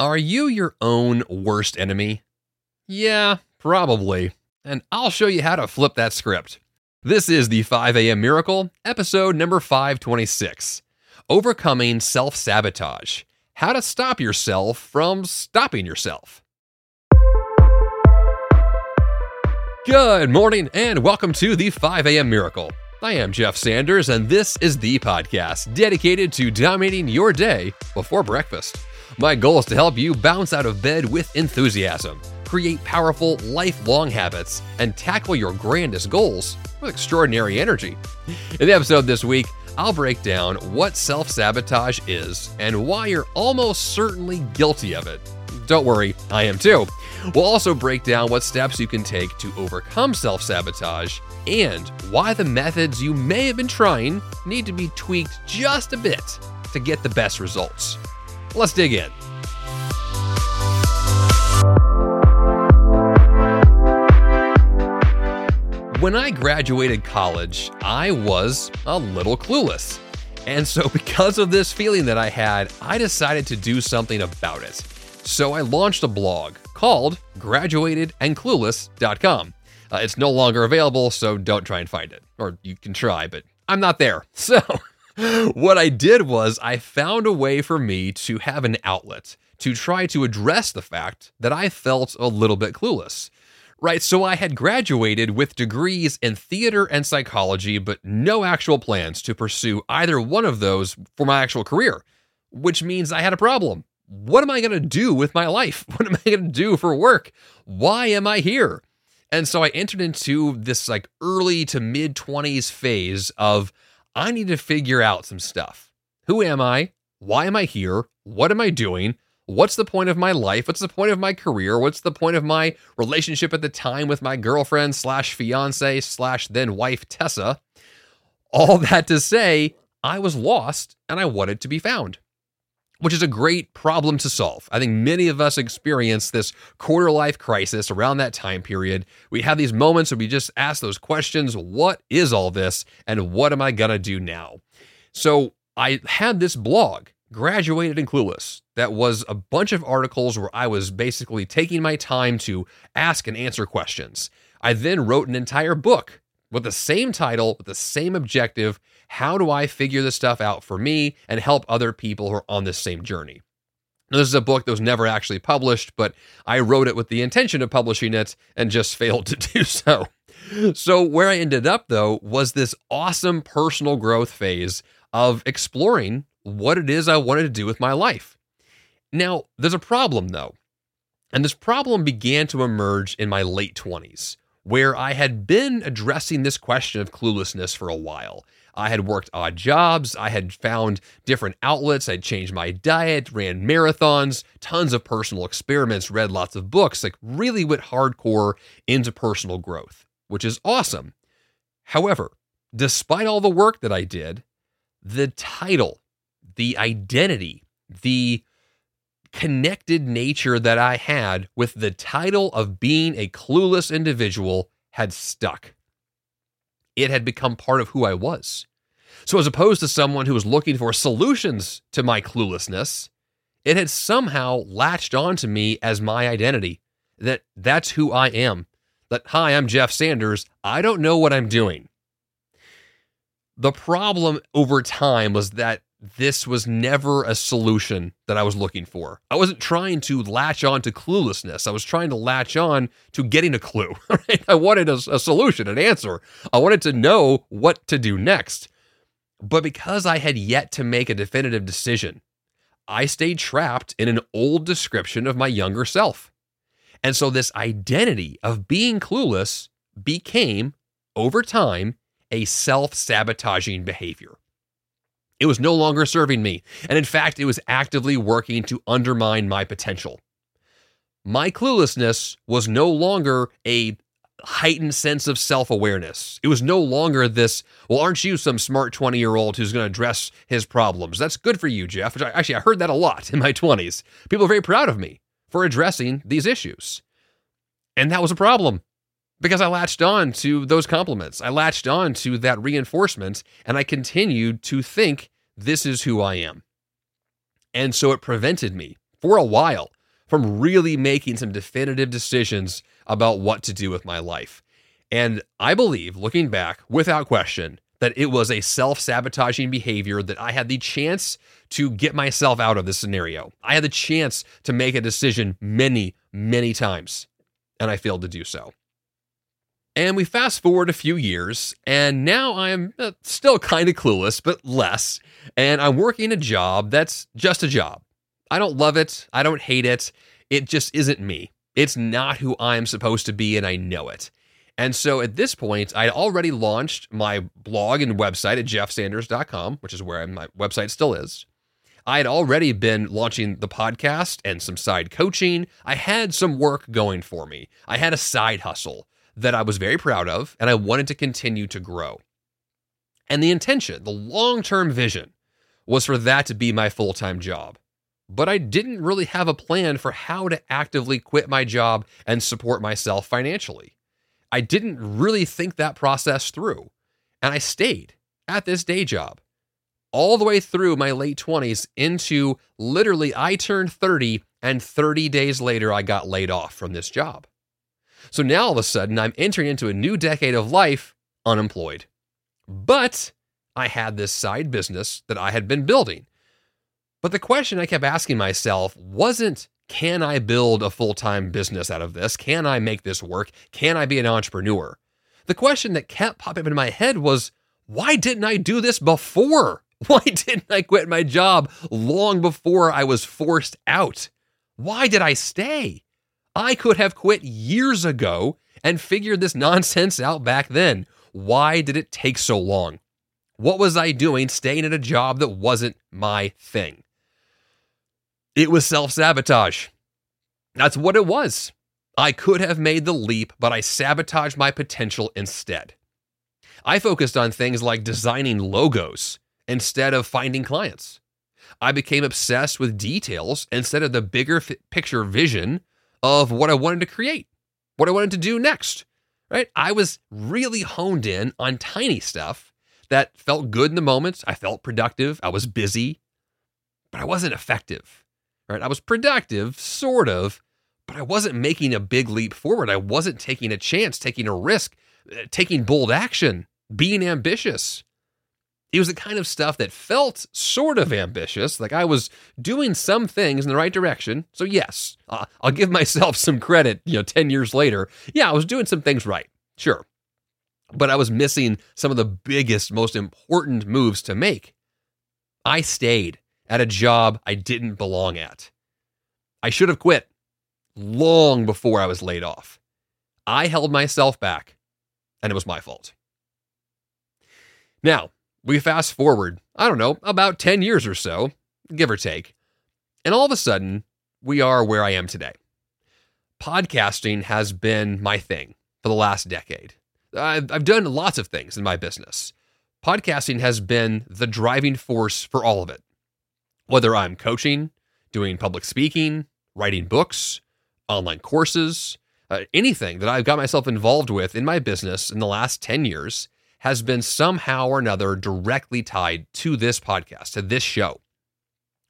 Are you your own worst enemy? Yeah, probably. And I'll show you how to flip that script. This is the 5 a.m. Miracle, episode number 526 Overcoming Self Sabotage How to Stop Yourself from Stopping Yourself. Good morning, and welcome to the 5 a.m. Miracle. I am Jeff Sanders, and this is the podcast dedicated to dominating your day before breakfast. My goal is to help you bounce out of bed with enthusiasm, create powerful, lifelong habits, and tackle your grandest goals with extraordinary energy. In the episode this week, I'll break down what self sabotage is and why you're almost certainly guilty of it. Don't worry, I am too. We'll also break down what steps you can take to overcome self sabotage and why the methods you may have been trying need to be tweaked just a bit to get the best results. Let's dig in. When I graduated college, I was a little clueless. And so, because of this feeling that I had, I decided to do something about it. So, I launched a blog called graduatedandclueless.com. Uh, it's no longer available, so don't try and find it. Or you can try, but I'm not there. So, what I did was I found a way for me to have an outlet to try to address the fact that I felt a little bit clueless. Right, so I had graduated with degrees in theater and psychology, but no actual plans to pursue either one of those for my actual career, which means I had a problem. What am I going to do with my life? What am I going to do for work? Why am I here? And so I entered into this like early to mid 20s phase of I need to figure out some stuff. Who am I? Why am I here? What am I doing? What's the point of my life? What's the point of my career? What's the point of my relationship at the time with my girlfriend slash fiance slash then wife Tessa? All that to say, I was lost and I wanted to be found, which is a great problem to solve. I think many of us experience this quarter life crisis around that time period. We have these moments where we just ask those questions What is all this? And what am I going to do now? So I had this blog graduated and clueless that was a bunch of articles where i was basically taking my time to ask and answer questions i then wrote an entire book with the same title with the same objective how do i figure this stuff out for me and help other people who are on this same journey now, this is a book that was never actually published but i wrote it with the intention of publishing it and just failed to do so so where i ended up though was this awesome personal growth phase of exploring what it is I wanted to do with my life. Now, there's a problem though. And this problem began to emerge in my late 20s, where I had been addressing this question of cluelessness for a while. I had worked odd jobs, I had found different outlets, I'd changed my diet, ran marathons, tons of personal experiments, read lots of books, like really went hardcore into personal growth, which is awesome. However, despite all the work that I did, the title the identity, the connected nature that I had with the title of being a clueless individual had stuck. It had become part of who I was. So, as opposed to someone who was looking for solutions to my cluelessness, it had somehow latched onto me as my identity that that's who I am. That, hi, I'm Jeff Sanders. I don't know what I'm doing. The problem over time was that this was never a solution that I was looking for. I wasn't trying to latch on to cluelessness. I was trying to latch on to getting a clue. Right? I wanted a, a, solution, an answer. I wanted to know what to do next. But because I had yet to make a definitive decision, I stayed trapped in an old description of my younger self. And so this identity of being clueless became, over time, a self sabotaging behavior. It was no longer serving me. And in fact, it was actively working to undermine my potential. My cluelessness was no longer a heightened sense of self awareness. It was no longer this, well, aren't you some smart 20 year old who's going to address his problems? That's good for you, Jeff. Which I, actually, I heard that a lot in my 20s. People are very proud of me for addressing these issues. And that was a problem because I latched on to those compliments. I latched on to that reinforcement and I continued to think this is who I am. And so it prevented me for a while from really making some definitive decisions about what to do with my life. And I believe, looking back, without question, that it was a self sabotaging behavior that I had the chance to get myself out of this scenario. I had the chance to make a decision many, many times, and I failed to do so. And we fast forward a few years, and now I'm uh, still kind of clueless, but less. And I'm working a job that's just a job. I don't love it. I don't hate it. It just isn't me. It's not who I'm supposed to be, and I know it. And so at this point, I'd already launched my blog and website at jeffsanders.com, which is where my website still is. I had already been launching the podcast and some side coaching. I had some work going for me. I had a side hustle that I was very proud of, and I wanted to continue to grow. And the intention, the long term vision, was for that to be my full time job but I didn't really have a plan for how to actively quit my job and support myself financially. I didn't really think that process through, and I stayed at this day job all the way through my late 20s into literally I turned 30 and 30 days later I got laid off from this job. So now all of a sudden I'm entering into a new decade of life unemployed. But I had this side business that I had been building but the question I kept asking myself wasn't, can I build a full time business out of this? Can I make this work? Can I be an entrepreneur? The question that kept popping up in my head was, why didn't I do this before? Why didn't I quit my job long before I was forced out? Why did I stay? I could have quit years ago and figured this nonsense out back then. Why did it take so long? What was I doing staying at a job that wasn't my thing? It was self sabotage. That's what it was. I could have made the leap, but I sabotaged my potential instead. I focused on things like designing logos instead of finding clients. I became obsessed with details instead of the bigger f- picture vision of what I wanted to create, what I wanted to do next. Right? I was really honed in on tiny stuff that felt good in the moment. I felt productive. I was busy, but I wasn't effective. Right? I was productive, sort of, but I wasn't making a big leap forward. I wasn't taking a chance, taking a risk, uh, taking bold action, being ambitious. It was the kind of stuff that felt sort of ambitious, like I was doing some things in the right direction. So yes, uh, I'll give myself some credit. You know, ten years later, yeah, I was doing some things right, sure, but I was missing some of the biggest, most important moves to make. I stayed at a job I didn't belong at. I should have quit long before I was laid off. I held myself back, and it was my fault. Now, we fast forward, I don't know, about 10 years or so, give or take, and all of a sudden, we are where I am today. Podcasting has been my thing for the last decade. I've, I've done lots of things in my business. Podcasting has been the driving force for all of it whether I'm coaching, doing public speaking, writing books, online courses, uh, anything that I've got myself involved with in my business in the last 10 years has been somehow or another directly tied to this podcast, to this show,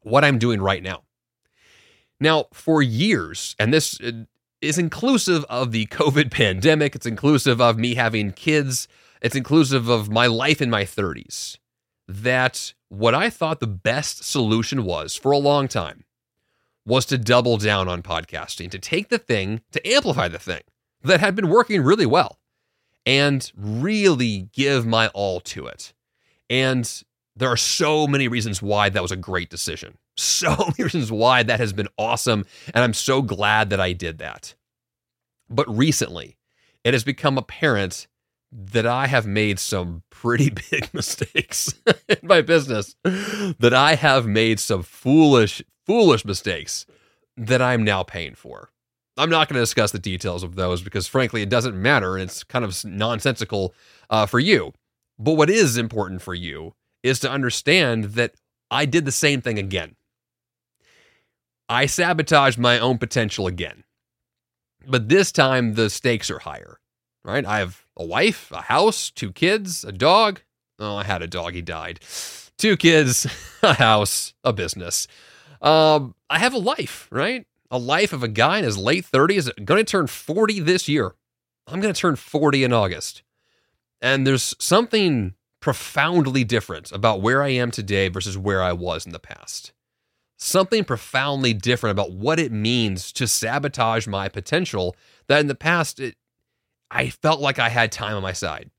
what I'm doing right now. Now, for years, and this uh, is inclusive of the COVID pandemic, it's inclusive of me having kids, it's inclusive of my life in my 30s that what I thought the best solution was for a long time was to double down on podcasting, to take the thing, to amplify the thing that had been working really well and really give my all to it. And there are so many reasons why that was a great decision. So many reasons why that has been awesome. And I'm so glad that I did that. But recently, it has become apparent that I have made some pretty big mistakes in my business, that I have made some foolish, foolish mistakes that I'm now paying for. I'm not going to discuss the details of those because, frankly, it doesn't matter. And it's kind of nonsensical uh, for you. But what is important for you is to understand that I did the same thing again. I sabotaged my own potential again. But this time the stakes are higher, right? I have a wife, a house, two kids, a dog. Oh, I had a dog, he died. Two kids, a house, a business. Um, I have a life, right? A life of a guy in his late 30s, going to turn 40 this year. I'm going to turn 40 in August. And there's something profoundly different about where I am today versus where I was in the past. Something profoundly different about what it means to sabotage my potential that in the past it, I felt like I had time on my side.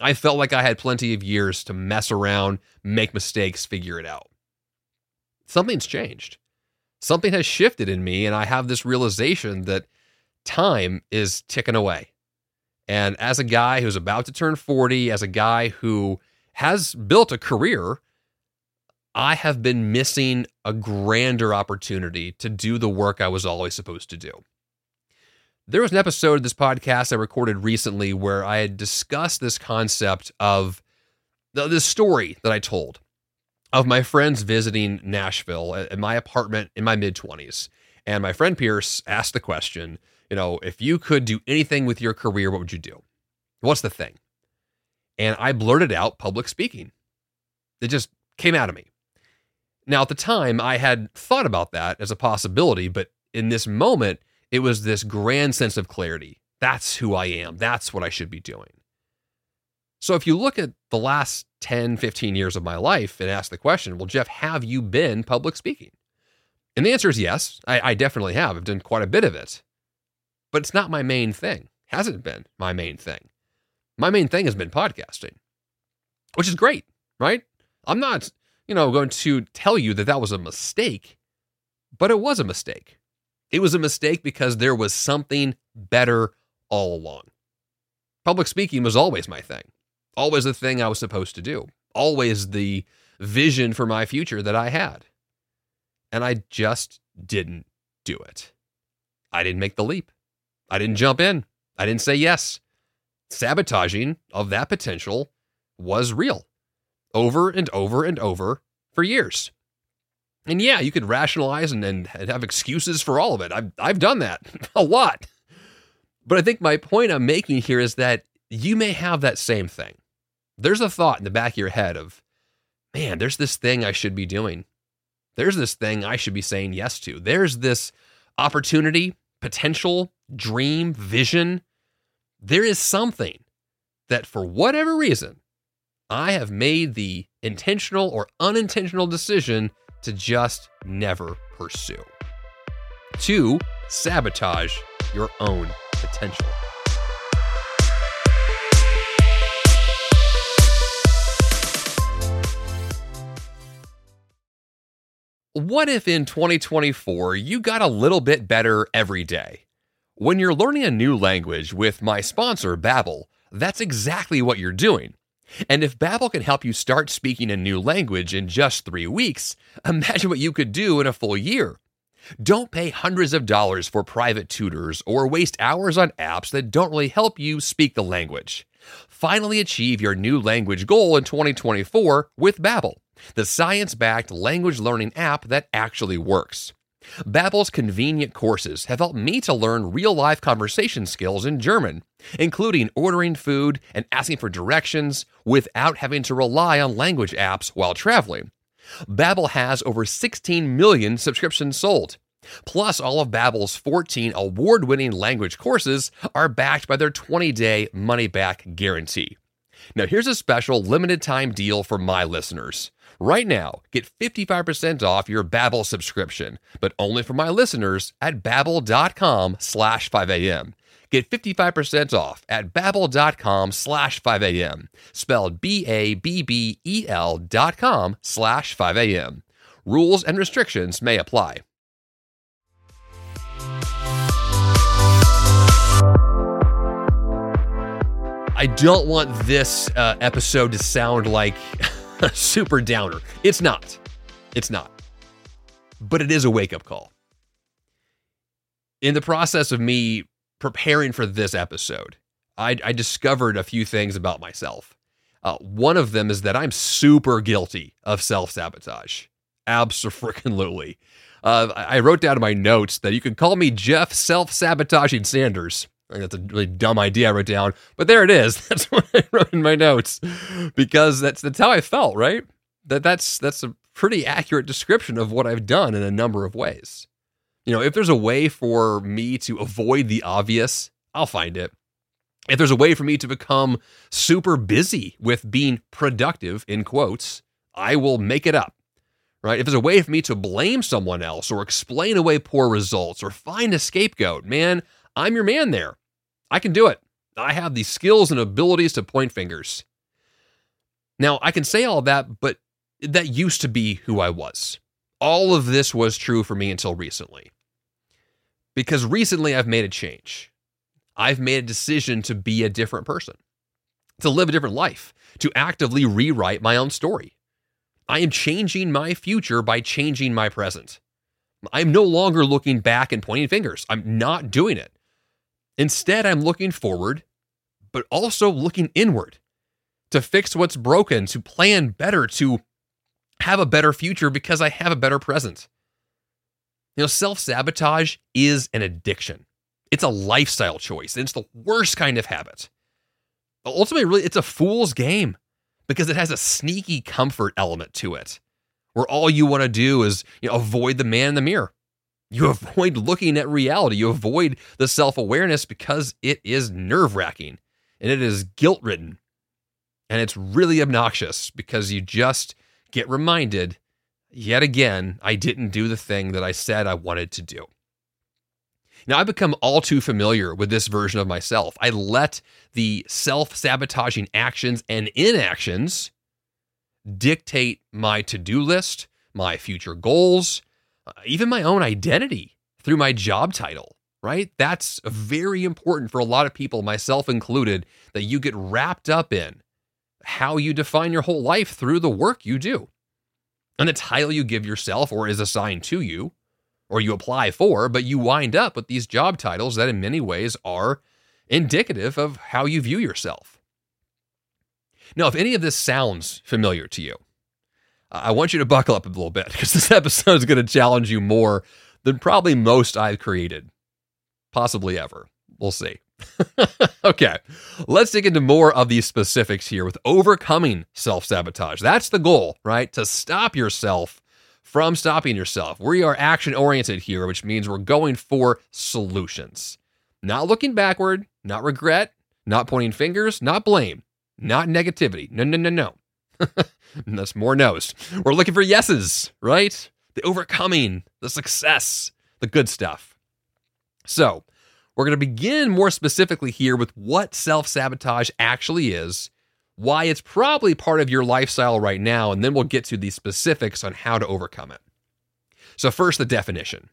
I felt like I had plenty of years to mess around, make mistakes, figure it out. Something's changed. Something has shifted in me, and I have this realization that time is ticking away. And as a guy who's about to turn 40, as a guy who has built a career, I have been missing a grander opportunity to do the work I was always supposed to do. There was an episode of this podcast I recorded recently where I had discussed this concept of the, this story that I told of my friends visiting Nashville at my apartment in my mid 20s. And my friend Pierce asked the question you know, if you could do anything with your career, what would you do? What's the thing? And I blurted out public speaking. It just came out of me. Now, at the time, I had thought about that as a possibility, but in this moment, it was this grand sense of clarity. That's who I am. That's what I should be doing. So, if you look at the last 10, 15 years of my life and ask the question, well, Jeff, have you been public speaking? And the answer is yes, I, I definitely have. I've done quite a bit of it but it's not my main thing. Hasn't been my main thing. My main thing has been podcasting, which is great, right? I'm not, you know, going to tell you that that was a mistake, but it was a mistake. It was a mistake because there was something better all along. Public speaking was always my thing, always the thing I was supposed to do, always the vision for my future that I had. And I just didn't do it. I didn't make the leap. I didn't jump in. I didn't say yes. Sabotaging of that potential was real over and over and over for years. And yeah, you could rationalize and, and have excuses for all of it. I've, I've done that a lot. But I think my point I'm making here is that you may have that same thing. There's a thought in the back of your head of, man, there's this thing I should be doing. There's this thing I should be saying yes to. There's this opportunity, potential dream, vision, there is something that for whatever reason, I have made the intentional or unintentional decision to just never pursue. To sabotage your own potential. What if in 2024 you got a little bit better every day? When you're learning a new language with my sponsor, Babbel, that's exactly what you're doing. And if Babbel can help you start speaking a new language in just three weeks, imagine what you could do in a full year. Don't pay hundreds of dollars for private tutors or waste hours on apps that don't really help you speak the language. Finally achieve your new language goal in 2024 with Babbel, the science-backed language learning app that actually works. Babbel's convenient courses have helped me to learn real-life conversation skills in German, including ordering food and asking for directions without having to rely on language apps while traveling. Babbel has over 16 million subscriptions sold. Plus, all of Babbel's 14 award-winning language courses are backed by their 20-day money-back guarantee. Now, here's a special limited time deal for my listeners. Right now, get 55% off your Babbel subscription, but only for my listeners at babbel.com slash 5am. Get 55% off at babbel.com slash 5am, spelled B-A-B-B-E-L dot com slash 5am. Rules and restrictions may apply. I don't want this uh, episode to sound like super downer. It's not. It's not. But it is a wake up call. In the process of me preparing for this episode, I, I discovered a few things about myself. Uh, one of them is that I'm super guilty of self sabotage. Absolutely. Uh, I wrote down in my notes that you can call me Jeff self sabotaging Sanders. I think that's a really dumb idea I wrote down, but there it is. That's what I wrote in my notes because that's that's how I felt, right? That that's that's a pretty accurate description of what I've done in a number of ways. You know, if there's a way for me to avoid the obvious, I'll find it. If there's a way for me to become super busy with being productive, in quotes, I will make it up. Right? If there's a way for me to blame someone else or explain away poor results or find a scapegoat, man, I'm your man there. I can do it. I have the skills and abilities to point fingers. Now, I can say all that, but that used to be who I was. All of this was true for me until recently. Because recently I've made a change. I've made a decision to be a different person, to live a different life, to actively rewrite my own story. I am changing my future by changing my present. I'm no longer looking back and pointing fingers. I'm not doing it. Instead, I'm looking forward, but also looking inward to fix what's broken, to plan better, to have a better future because I have a better present. You know, self sabotage is an addiction. It's a lifestyle choice, it's the worst kind of habit. But Ultimately, really, it's a fool's game because it has a sneaky comfort element to it, where all you want to do is you know, avoid the man in the mirror. You avoid looking at reality. You avoid the self awareness because it is nerve wracking and it is guilt ridden. And it's really obnoxious because you just get reminded yet again, I didn't do the thing that I said I wanted to do. Now, I've become all too familiar with this version of myself. I let the self sabotaging actions and inactions dictate my to do list, my future goals, even my own identity through my job title, right? That's very important for a lot of people, myself included, that you get wrapped up in how you define your whole life through the work you do. And the title you give yourself or is assigned to you or you apply for, but you wind up with these job titles that in many ways are indicative of how you view yourself. Now, if any of this sounds familiar to you, I want you to buckle up a little bit because this episode is going to challenge you more than probably most I've created, possibly ever. We'll see. okay, let's dig into more of these specifics here with overcoming self sabotage. That's the goal, right? To stop yourself from stopping yourself. We are action oriented here, which means we're going for solutions. Not looking backward, not regret, not pointing fingers, not blame, not negativity. No, no, no, no. That's more no's. We're looking for yeses, right? The overcoming, the success, the good stuff. So, we're going to begin more specifically here with what self sabotage actually is, why it's probably part of your lifestyle right now, and then we'll get to the specifics on how to overcome it. So, first, the definition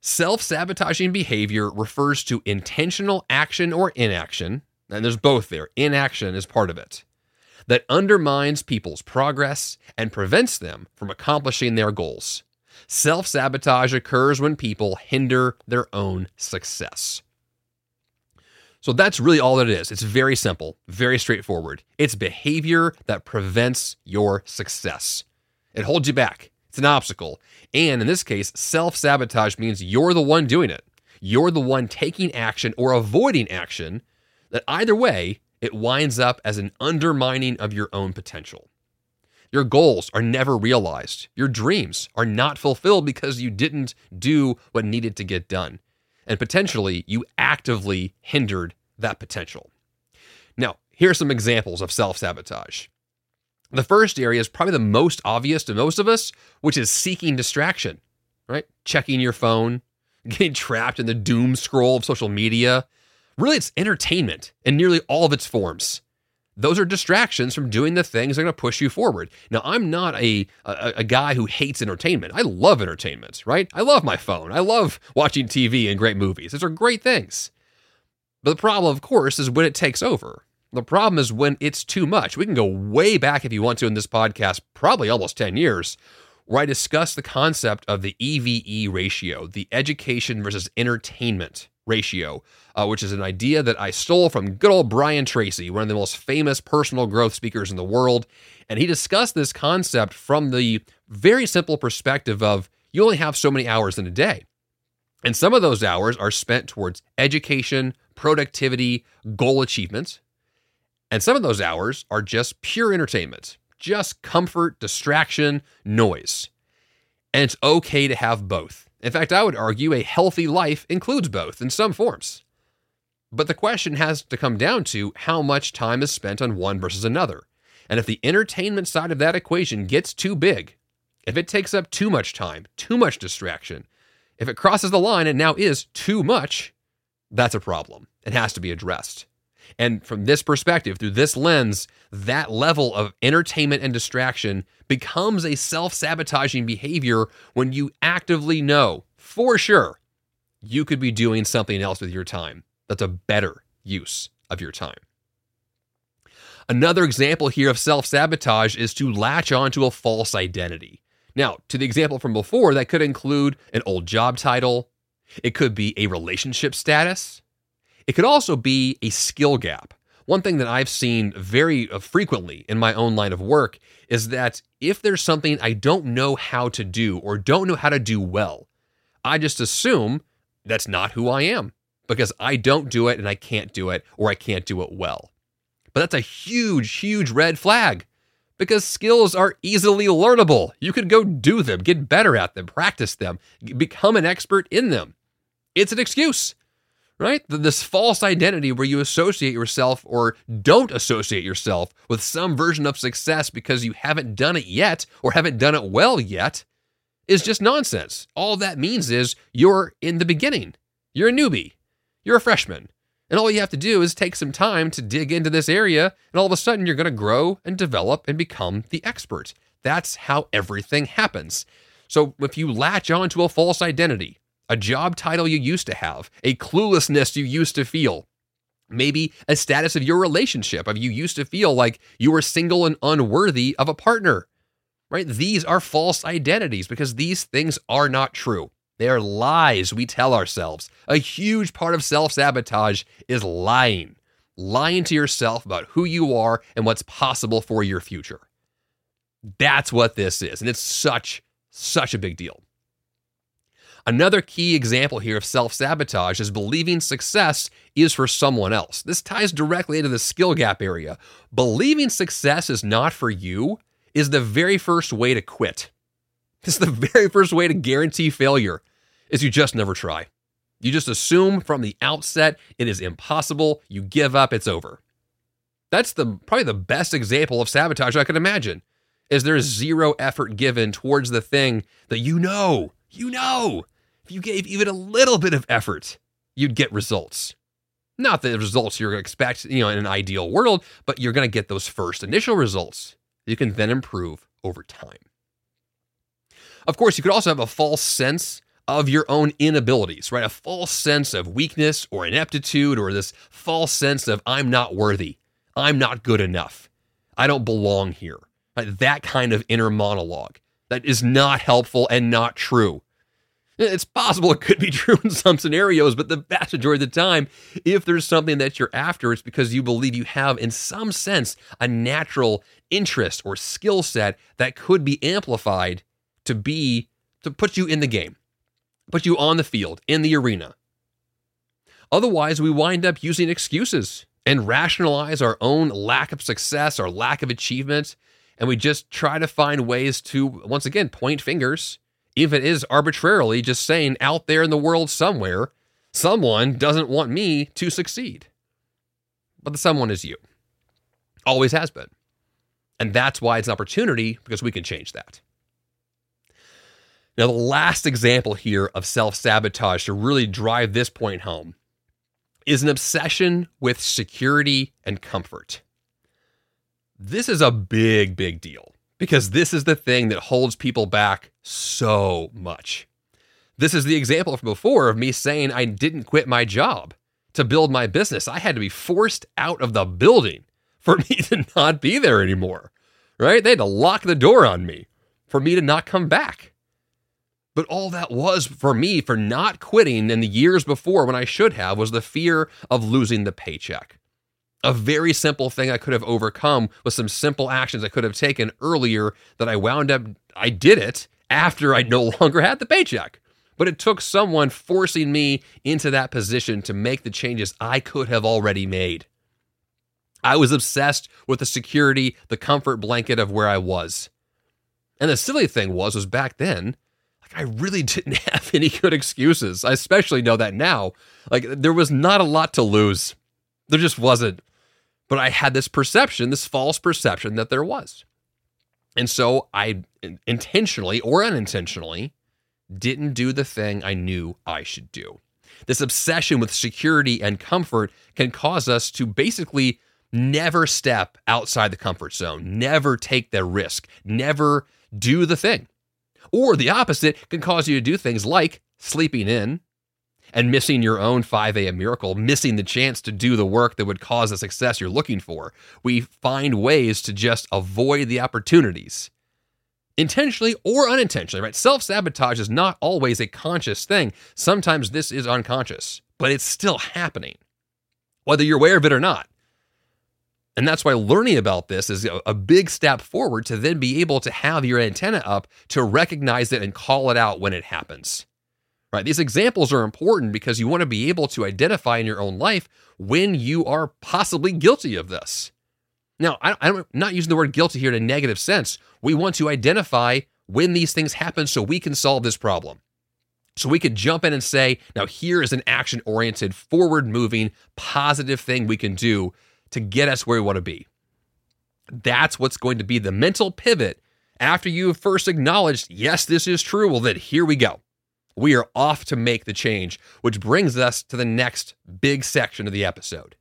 self sabotaging behavior refers to intentional action or inaction, and there's both there. Inaction is part of it, that undermines people's progress and prevents them from accomplishing their goals. Self sabotage occurs when people hinder their own success. So that's really all that it is. It's very simple, very straightforward. It's behavior that prevents your success. It holds you back, it's an obstacle. And in this case, self sabotage means you're the one doing it. You're the one taking action or avoiding action, that either way, it winds up as an undermining of your own potential. Your goals are never realized. Your dreams are not fulfilled because you didn't do what needed to get done. And potentially, you actively hindered that potential. Now, here are some examples of self sabotage. The first area is probably the most obvious to most of us, which is seeking distraction, right? Checking your phone, getting trapped in the doom scroll of social media. Really, it's entertainment in nearly all of its forms those are distractions from doing the things that are going to push you forward. Now, I'm not a, a, a guy who hates entertainment. I love entertainment, right? I love my phone. I love watching TV and great movies. Those are great things. But the problem, of course, is when it takes over. The problem is when it's too much. We can go way back if you want to in this podcast, probably almost 10 years, where I discuss the concept of the EVE ratio, the education versus entertainment ratio, uh, which is an idea that I stole from good old Brian Tracy, one of the most famous personal growth speakers in the world. And he discussed this concept from the very simple perspective of you only have so many hours in a day. And some of those hours are spent towards education, productivity, goal achievement. And some of those hours are just pure entertainment, just comfort, distraction, noise. And it's okay to have both. In fact, I would argue a healthy life includes both in some forms. But the question has to come down to how much time is spent on one versus another. And if the entertainment side of that equation gets too big, if it takes up too much time, too much distraction, if it crosses the line and now is too much, that's a problem. It has to be addressed. And from this perspective, through this lens, that level of entertainment and distraction becomes a self sabotaging behavior when you actively know for sure you could be doing something else with your time that's a better use of your time. Another example here of self sabotage is to latch onto a false identity. Now, to the example from before, that could include an old job title, it could be a relationship status, it could also be a skill gap. One thing that I've seen very uh, frequently in my own line of work is that if there's something I don't know how to do or don't know how to do well, I just assume that's not who I am because I don't do it and I can't do it or I can't do it well. But that's a huge, huge red flag because skills are easily learnable. You could go do them, get better at them, practice them, become an expert in them. It's an excuse, right? This false identity where you associate yourself or don't associate yourself with some version of success because you haven't done it yet or haven't done it well yet is just nonsense. All that means is you're in the beginning, you're a newbie, you're a freshman. And all you have to do is take some time to dig into this area, and all of a sudden you're going to grow and develop and become the expert. That's how everything happens. So if you latch onto a false identity, a job title you used to have, a cluelessness you used to feel, maybe a status of your relationship of you used to feel like you were single and unworthy of a partner, right? These are false identities because these things are not true. They are lies we tell ourselves. A huge part of self sabotage is lying, lying to yourself about who you are and what's possible for your future. That's what this is. And it's such, such a big deal. Another key example here of self sabotage is believing success is for someone else. This ties directly into the skill gap area. Believing success is not for you is the very first way to quit. It's the very first way to guarantee failure is you just never try. You just assume from the outset it is impossible, you give up, it's over. That's the probably the best example of sabotage I could imagine. Is there zero effort given towards the thing that you know, you know, if you gave even a little bit of effort, you'd get results. Not the results you're going to expect, you know, in an ideal world, but you're going to get those first initial results. You can then improve over time. Of course, you could also have a false sense of your own inabilities, right? A false sense of weakness or ineptitude or this false sense of I'm not worthy. I'm not good enough. I don't belong here. Right? That kind of inner monologue that is not helpful and not true. It's possible it could be true in some scenarios, but the vast majority of the time, if there's something that you're after, it's because you believe you have, in some sense, a natural interest or skill set that could be amplified to be to put you in the game, put you on the field, in the arena. Otherwise, we wind up using excuses and rationalize our own lack of success our lack of achievement. And we just try to find ways to, once again, point fingers, if it is arbitrarily just saying out there in the world somewhere, someone doesn't want me to succeed. But the someone is you. Always has been. And that's why it's an opportunity because we can change that. Now, the last example here of self sabotage to really drive this point home is an obsession with security and comfort. This is a big, big deal because this is the thing that holds people back so much. This is the example from before of me saying I didn't quit my job to build my business. I had to be forced out of the building for me to not be there anymore, right? They had to lock the door on me for me to not come back. But all that was for me for not quitting in the years before when I should have was the fear of losing the paycheck. A very simple thing I could have overcome with some simple actions I could have taken earlier that I wound up, I did it after I no longer had the paycheck. But it took someone forcing me into that position to make the changes I could have already made. I was obsessed with the security, the comfort blanket of where I was. And the silly thing was, was back then, like I really didn't have any good excuses. I especially know that now. Like there was not a lot to lose. There just wasn't. But I had this perception, this false perception that there was. And so I intentionally or unintentionally didn't do the thing I knew I should do. This obsession with security and comfort can cause us to basically never step outside the comfort zone, never take the risk, never do the thing. Or the opposite can cause you to do things like sleeping in and missing your own 5 a.m. miracle, missing the chance to do the work that would cause the success you're looking for. We find ways to just avoid the opportunities intentionally or unintentionally, right? Self sabotage is not always a conscious thing. Sometimes this is unconscious, but it's still happening, whether you're aware of it or not. And that's why learning about this is a big step forward to then be able to have your antenna up to recognize it and call it out when it happens. Right? These examples are important because you want to be able to identify in your own life when you are possibly guilty of this. Now, I, am not using the word guilty here in a negative sense. We want to identify when these things happen so we can solve this problem. So we could jump in and say, now here is an action oriented, forward moving, positive thing we can do to get us where we want to be. That's what's going to be the mental pivot after you have first acknowledged, yes, this is true. Well, then here we go. We are off to make the change, which brings us to the next big section of the episode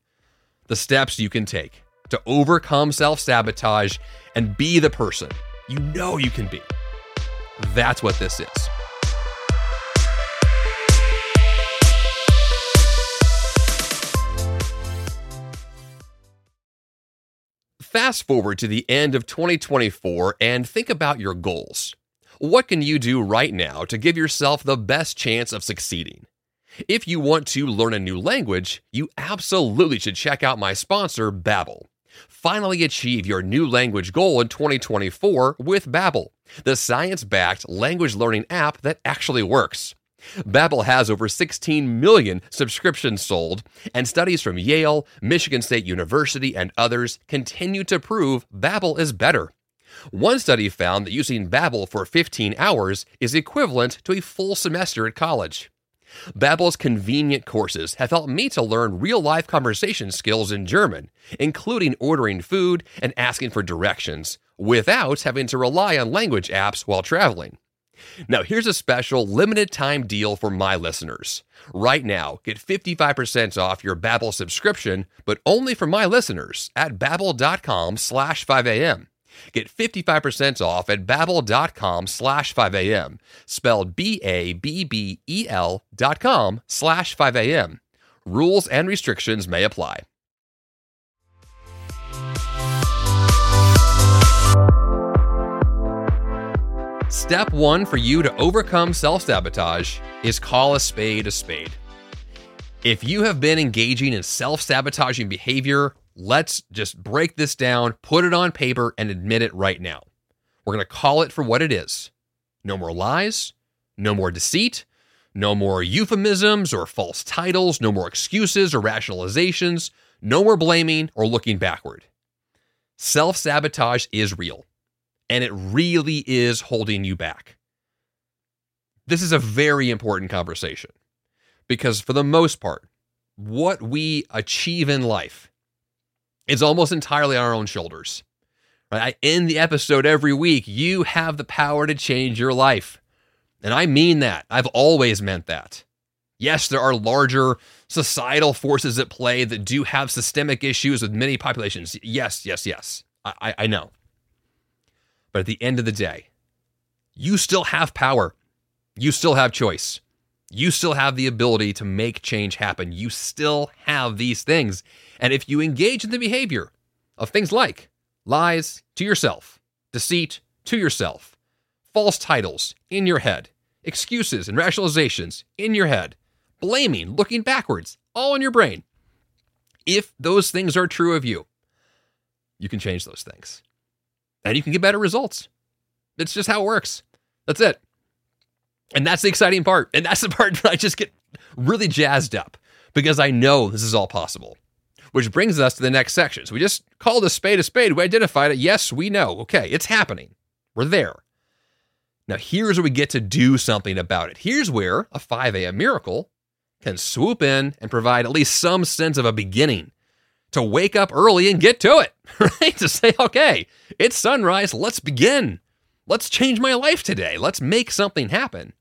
the steps you can take to overcome self sabotage and be the person you know you can be. That's what this is. Fast forward to the end of 2024 and think about your goals. What can you do right now to give yourself the best chance of succeeding? If you want to learn a new language, you absolutely should check out my sponsor, Babbel. Finally achieve your new language goal in 2024 with Babbel, the science-backed language learning app that actually works. Babbel has over 16 million subscriptions sold, and studies from Yale, Michigan State University, and others continue to prove Babbel is better. One study found that using Babbel for 15 hours is equivalent to a full semester at college. Babbel's convenient courses have helped me to learn real-life conversation skills in German, including ordering food and asking for directions, without having to rely on language apps while traveling. Now, here's a special limited time deal for my listeners. Right now, get 55% off your Babbel subscription, but only for my listeners at babbel.com slash 5am. Get 55% off at babbel.com slash 5am, spelled B-A-B-B-E-L dot com slash 5am. Rules and restrictions may apply. Step one for you to overcome self sabotage is call a spade a spade. If you have been engaging in self sabotaging behavior Let's just break this down, put it on paper, and admit it right now. We're going to call it for what it is no more lies, no more deceit, no more euphemisms or false titles, no more excuses or rationalizations, no more blaming or looking backward. Self sabotage is real, and it really is holding you back. This is a very important conversation because, for the most part, what we achieve in life is almost entirely on our own shoulders. Right? I end the episode every week. You have the power to change your life. And I mean that. I've always meant that. Yes, there are larger societal forces at play that do have systemic issues with many populations. Yes, yes, yes. I, I know. But at the end of the day, you still have power. You still have choice. You still have the ability to make change happen. You still have these things. And if you engage in the behavior of things like lies to yourself, deceit to yourself, false titles in your head, excuses and rationalizations in your head, blaming, looking backwards, all in your brain, if those things are true of you, you can change those things and you can get better results. It's just how it works. That's it. And that's the exciting part. And that's the part that I just get really jazzed up because I know this is all possible. Which brings us to the next section. So we just called a spade a spade. We identified it. Yes, we know. Okay, it's happening. We're there. Now, here's where we get to do something about it. Here's where a 5 a.m. miracle can swoop in and provide at least some sense of a beginning to wake up early and get to it, right? To say, okay, it's sunrise. Let's begin. Let's change my life today. Let's make something happen.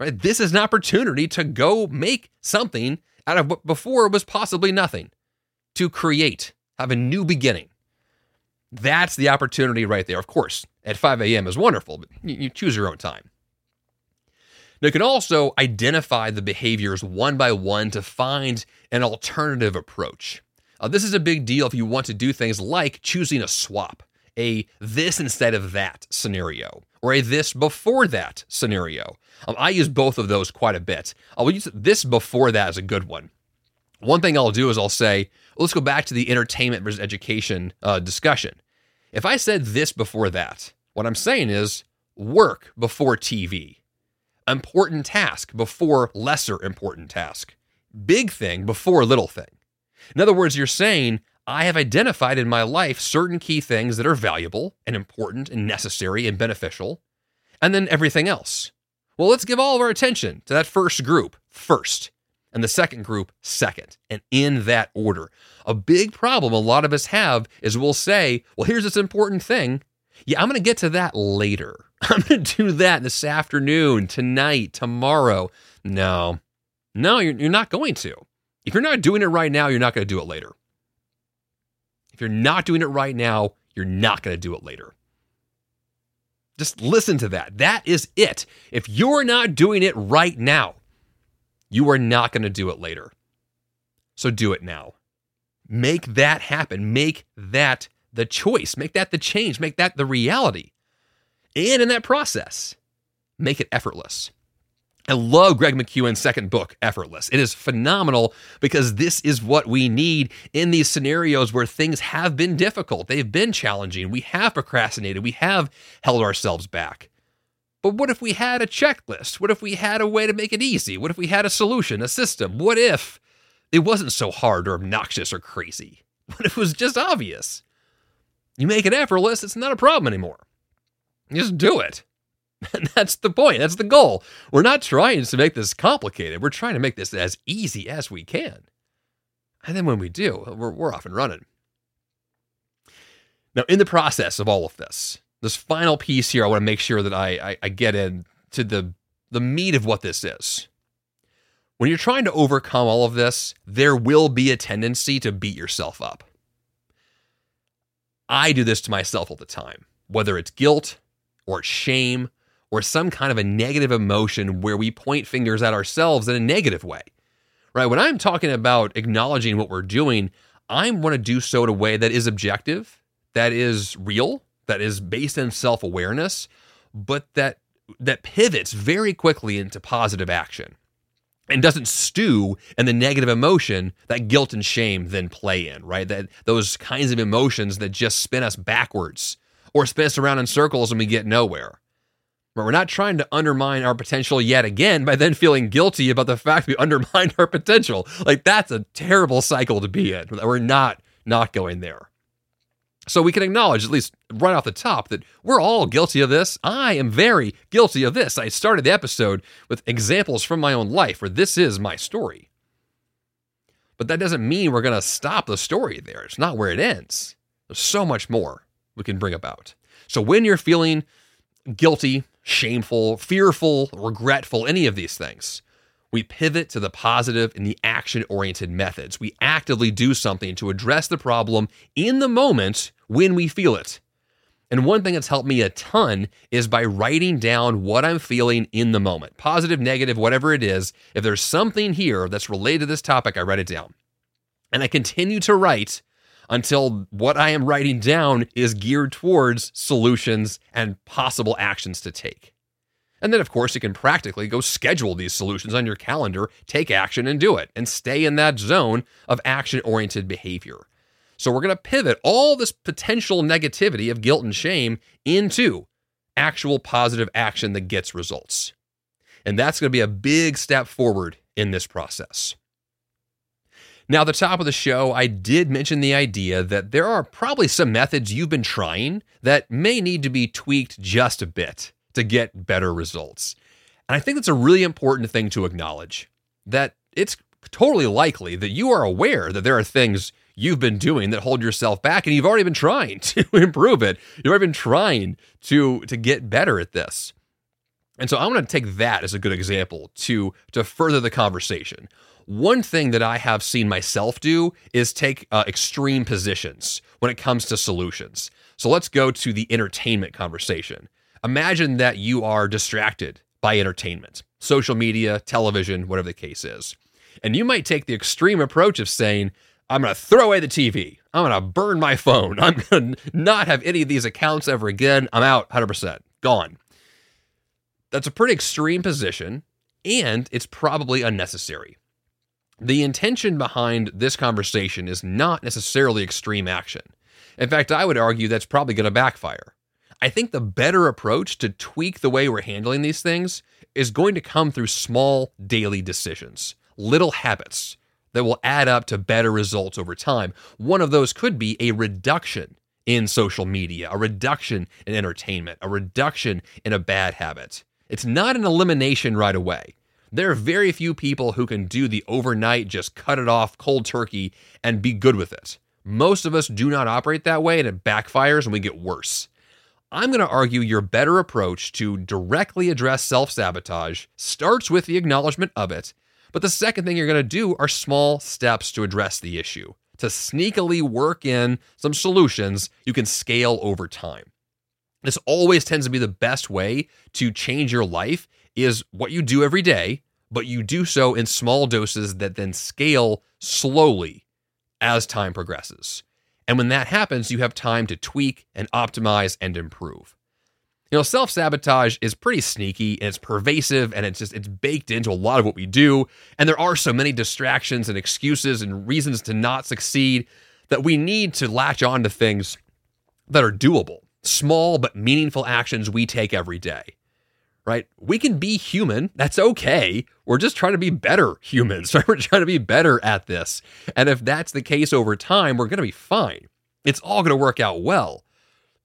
Right? This is an opportunity to go make something out of what before was possibly nothing, to create, have a new beginning. That's the opportunity right there. Of course, at 5 a.m. is wonderful, but you choose your own time. Now, you can also identify the behaviors one by one to find an alternative approach. Uh, this is a big deal if you want to do things like choosing a swap, a this instead of that scenario, or a this before that scenario. Um, I use both of those quite a bit. I'll use this before that as a good one. One thing I'll do is I'll say, let's go back to the entertainment versus education uh, discussion. If I said this before that, what I'm saying is work before TV, important task before lesser important task, big thing before little thing. In other words, you're saying, I have identified in my life certain key things that are valuable and important and necessary and beneficial, and then everything else. Well, let's give all of our attention to that first group first, and the second group second, and in that order. A big problem a lot of us have is we'll say, well, here's this important thing. Yeah, I'm going to get to that later. I'm going to do that this afternoon, tonight, tomorrow. No, no, you're, you're not going to. If you're not doing it right now, you're not going to do it later. If you're not doing it right now, you're not going to do it later. Just listen to that. That is it. If you're not doing it right now, you are not going to do it later. So do it now. Make that happen. Make that the choice. Make that the change. Make that the reality. And in that process, make it effortless. I love Greg McKeown's second book, Effortless. It is phenomenal because this is what we need in these scenarios where things have been difficult. They've been challenging. We have procrastinated. We have held ourselves back. But what if we had a checklist? What if we had a way to make it easy? What if we had a solution, a system? What if it wasn't so hard or obnoxious or crazy? What if it was just obvious? You make it effortless, it's not a problem anymore. Just do it. And that's the point. That's the goal. We're not trying to make this complicated. We're trying to make this as easy as we can. And then when we do, we're, we're off and running. Now, in the process of all of this, this final piece here, I want to make sure that I, I, I get into the, the meat of what this is. When you're trying to overcome all of this, there will be a tendency to beat yourself up. I do this to myself all the time, whether it's guilt or shame or some kind of a negative emotion where we point fingers at ourselves in a negative way. Right? When I'm talking about acknowledging what we're doing, I want to do so in a way that is objective, that is real, that is based in self-awareness, but that that pivots very quickly into positive action and doesn't stew in the negative emotion that guilt and shame then play in, right? That those kinds of emotions that just spin us backwards or spin us around in circles and we get nowhere. But we're not trying to undermine our potential yet again by then feeling guilty about the fact we undermined our potential. Like that's a terrible cycle to be in. We're not not going there. So we can acknowledge, at least right off the top, that we're all guilty of this. I am very guilty of this. I started the episode with examples from my own life where this is my story. But that doesn't mean we're going to stop the story there. It's not where it ends. There's so much more we can bring about. So when you're feeling guilty, shameful, fearful, regretful, any of these things. We pivot to the positive and the action oriented methods. We actively do something to address the problem in the moment when we feel it. And one thing that's helped me a ton is by writing down what I'm feeling in the moment positive, negative, whatever it is. If there's something here that's related to this topic, I write it down. And I continue to write until what I am writing down is geared towards solutions and possible actions to take. And then, of course, you can practically go schedule these solutions on your calendar, take action, and do it, and stay in that zone of action oriented behavior. So, we're going to pivot all this potential negativity of guilt and shame into actual positive action that gets results. And that's going to be a big step forward in this process. Now, at the top of the show, I did mention the idea that there are probably some methods you've been trying that may need to be tweaked just a bit to get better results. And I think that's a really important thing to acknowledge that it's totally likely that you are aware that there are things you've been doing that hold yourself back and you've already been trying to improve it. You've already been trying to to get better at this. And so I want to take that as a good example to to further the conversation. One thing that I have seen myself do is take uh, extreme positions when it comes to solutions. So let's go to the entertainment conversation. Imagine that you are distracted by entertainment, social media, television, whatever the case is. And you might take the extreme approach of saying, I'm going to throw away the TV. I'm going to burn my phone. I'm going to not have any of these accounts ever again. I'm out 100%, gone. That's a pretty extreme position, and it's probably unnecessary. The intention behind this conversation is not necessarily extreme action. In fact, I would argue that's probably going to backfire. I think the better approach to tweak the way we're handling these things is going to come through small daily decisions, little habits that will add up to better results over time. One of those could be a reduction in social media, a reduction in entertainment, a reduction in a bad habit. It's not an elimination right away. There are very few people who can do the overnight, just cut it off cold turkey and be good with it. Most of us do not operate that way and it backfires and we get worse. I'm going to argue your better approach to directly address self sabotage starts with the acknowledgement of it but the second thing you're going to do are small steps to address the issue, to sneakily work in some solutions you can scale over time. This always tends to be the best way to change your life is what you do every day, but you do so in small doses that then scale slowly as time progresses. And when that happens, you have time to tweak and optimize and improve. You know, self sabotage is pretty sneaky and it's pervasive and it's just it's baked into a lot of what we do. And there are so many distractions and excuses and reasons to not succeed that we need to latch on to things that are doable, small but meaningful actions we take every day. Right? We can be human. That's okay. We're just trying to be better humans. Right? We're trying to be better at this. And if that's the case over time, we're going to be fine. It's all going to work out well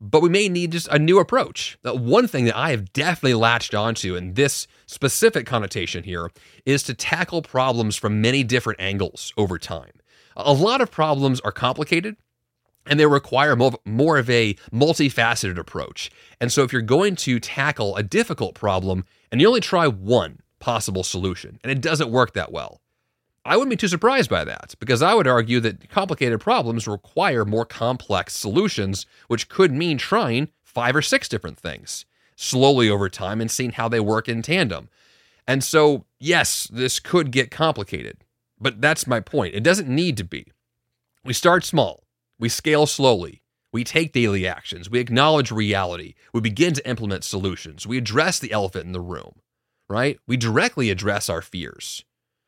but we may need just a new approach. One thing that I have definitely latched onto in this specific connotation here is to tackle problems from many different angles over time. A lot of problems are complicated and they require more of a multifaceted approach. And so, if you're going to tackle a difficult problem and you only try one possible solution and it doesn't work that well, I wouldn't be too surprised by that because I would argue that complicated problems require more complex solutions, which could mean trying five or six different things slowly over time and seeing how they work in tandem. And so, yes, this could get complicated, but that's my point. It doesn't need to be. We start small, we scale slowly, we take daily actions, we acknowledge reality, we begin to implement solutions, we address the elephant in the room, right? We directly address our fears.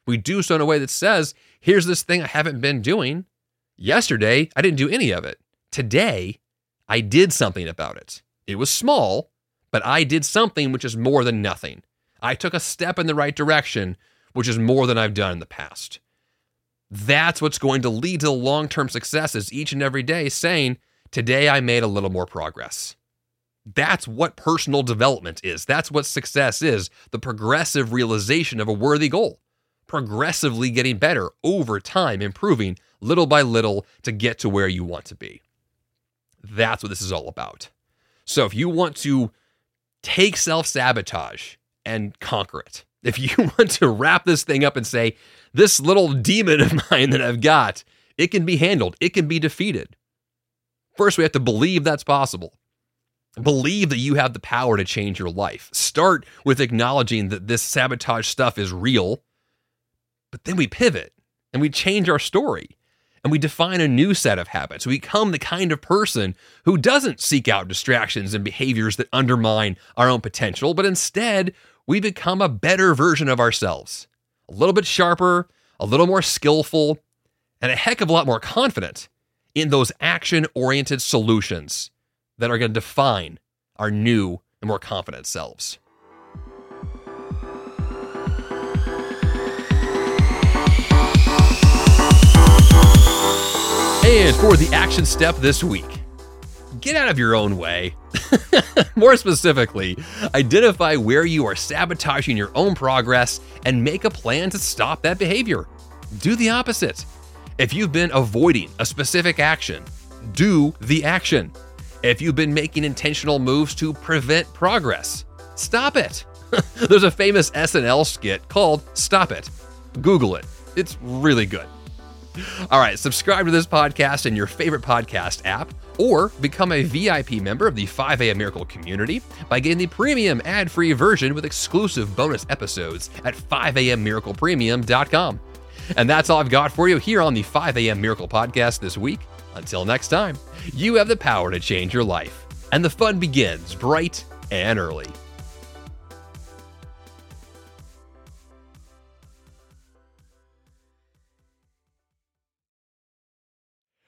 We do so in a way that says, here's this thing I haven't been doing. Yesterday, I didn't do any of it. Today, I did something about it. It was small, but I did something which is more than nothing. I took a step in the right direction, which is more than I've done in the past. That's what's going to lead to the long term successes each and every day, saying, Today I made a little more progress. That's what personal development is. That's what success is the progressive realization of a worthy goal progressively getting better over time, improving little by little to get to where you want to be. That's what this is all about. So if you want to take self sabotage and conquer it, if you want to wrap this thing up and say, this little demon of mine that I've got, it can be handled, it can be defeated. First, we have to believe that's possible. Believe that you have the power to change your life. Start with acknowledging that this sabotage stuff is real but then we pivot and we change our story and we define a new set of habits. We become the kind of person who doesn't seek out distractions and behaviors that undermine our own potential, but instead we become a better version of ourselves, a little bit sharper, a little more skillful, and a heck of a lot more confident in those action oriented solutions that are going to define our new and more confident selves. And for the action step this week, get out of your own way. More specifically, identify where you are sabotaging your own progress and make a plan to stop that behavior. Do the opposite. If you've been avoiding a specific action, do the action. If you've been making intentional moves to prevent progress, stop it. There's a famous SNL skit called Stop It. Google it, it's really good. All right, subscribe to this podcast in your favorite podcast app or become a VIP member of the 5am Miracle community by getting the premium ad free version with exclusive bonus episodes at 5ammiraclepremium.com. And that's all I've got for you here on the 5am Miracle podcast this week. Until next time, you have the power to change your life, and the fun begins bright and early.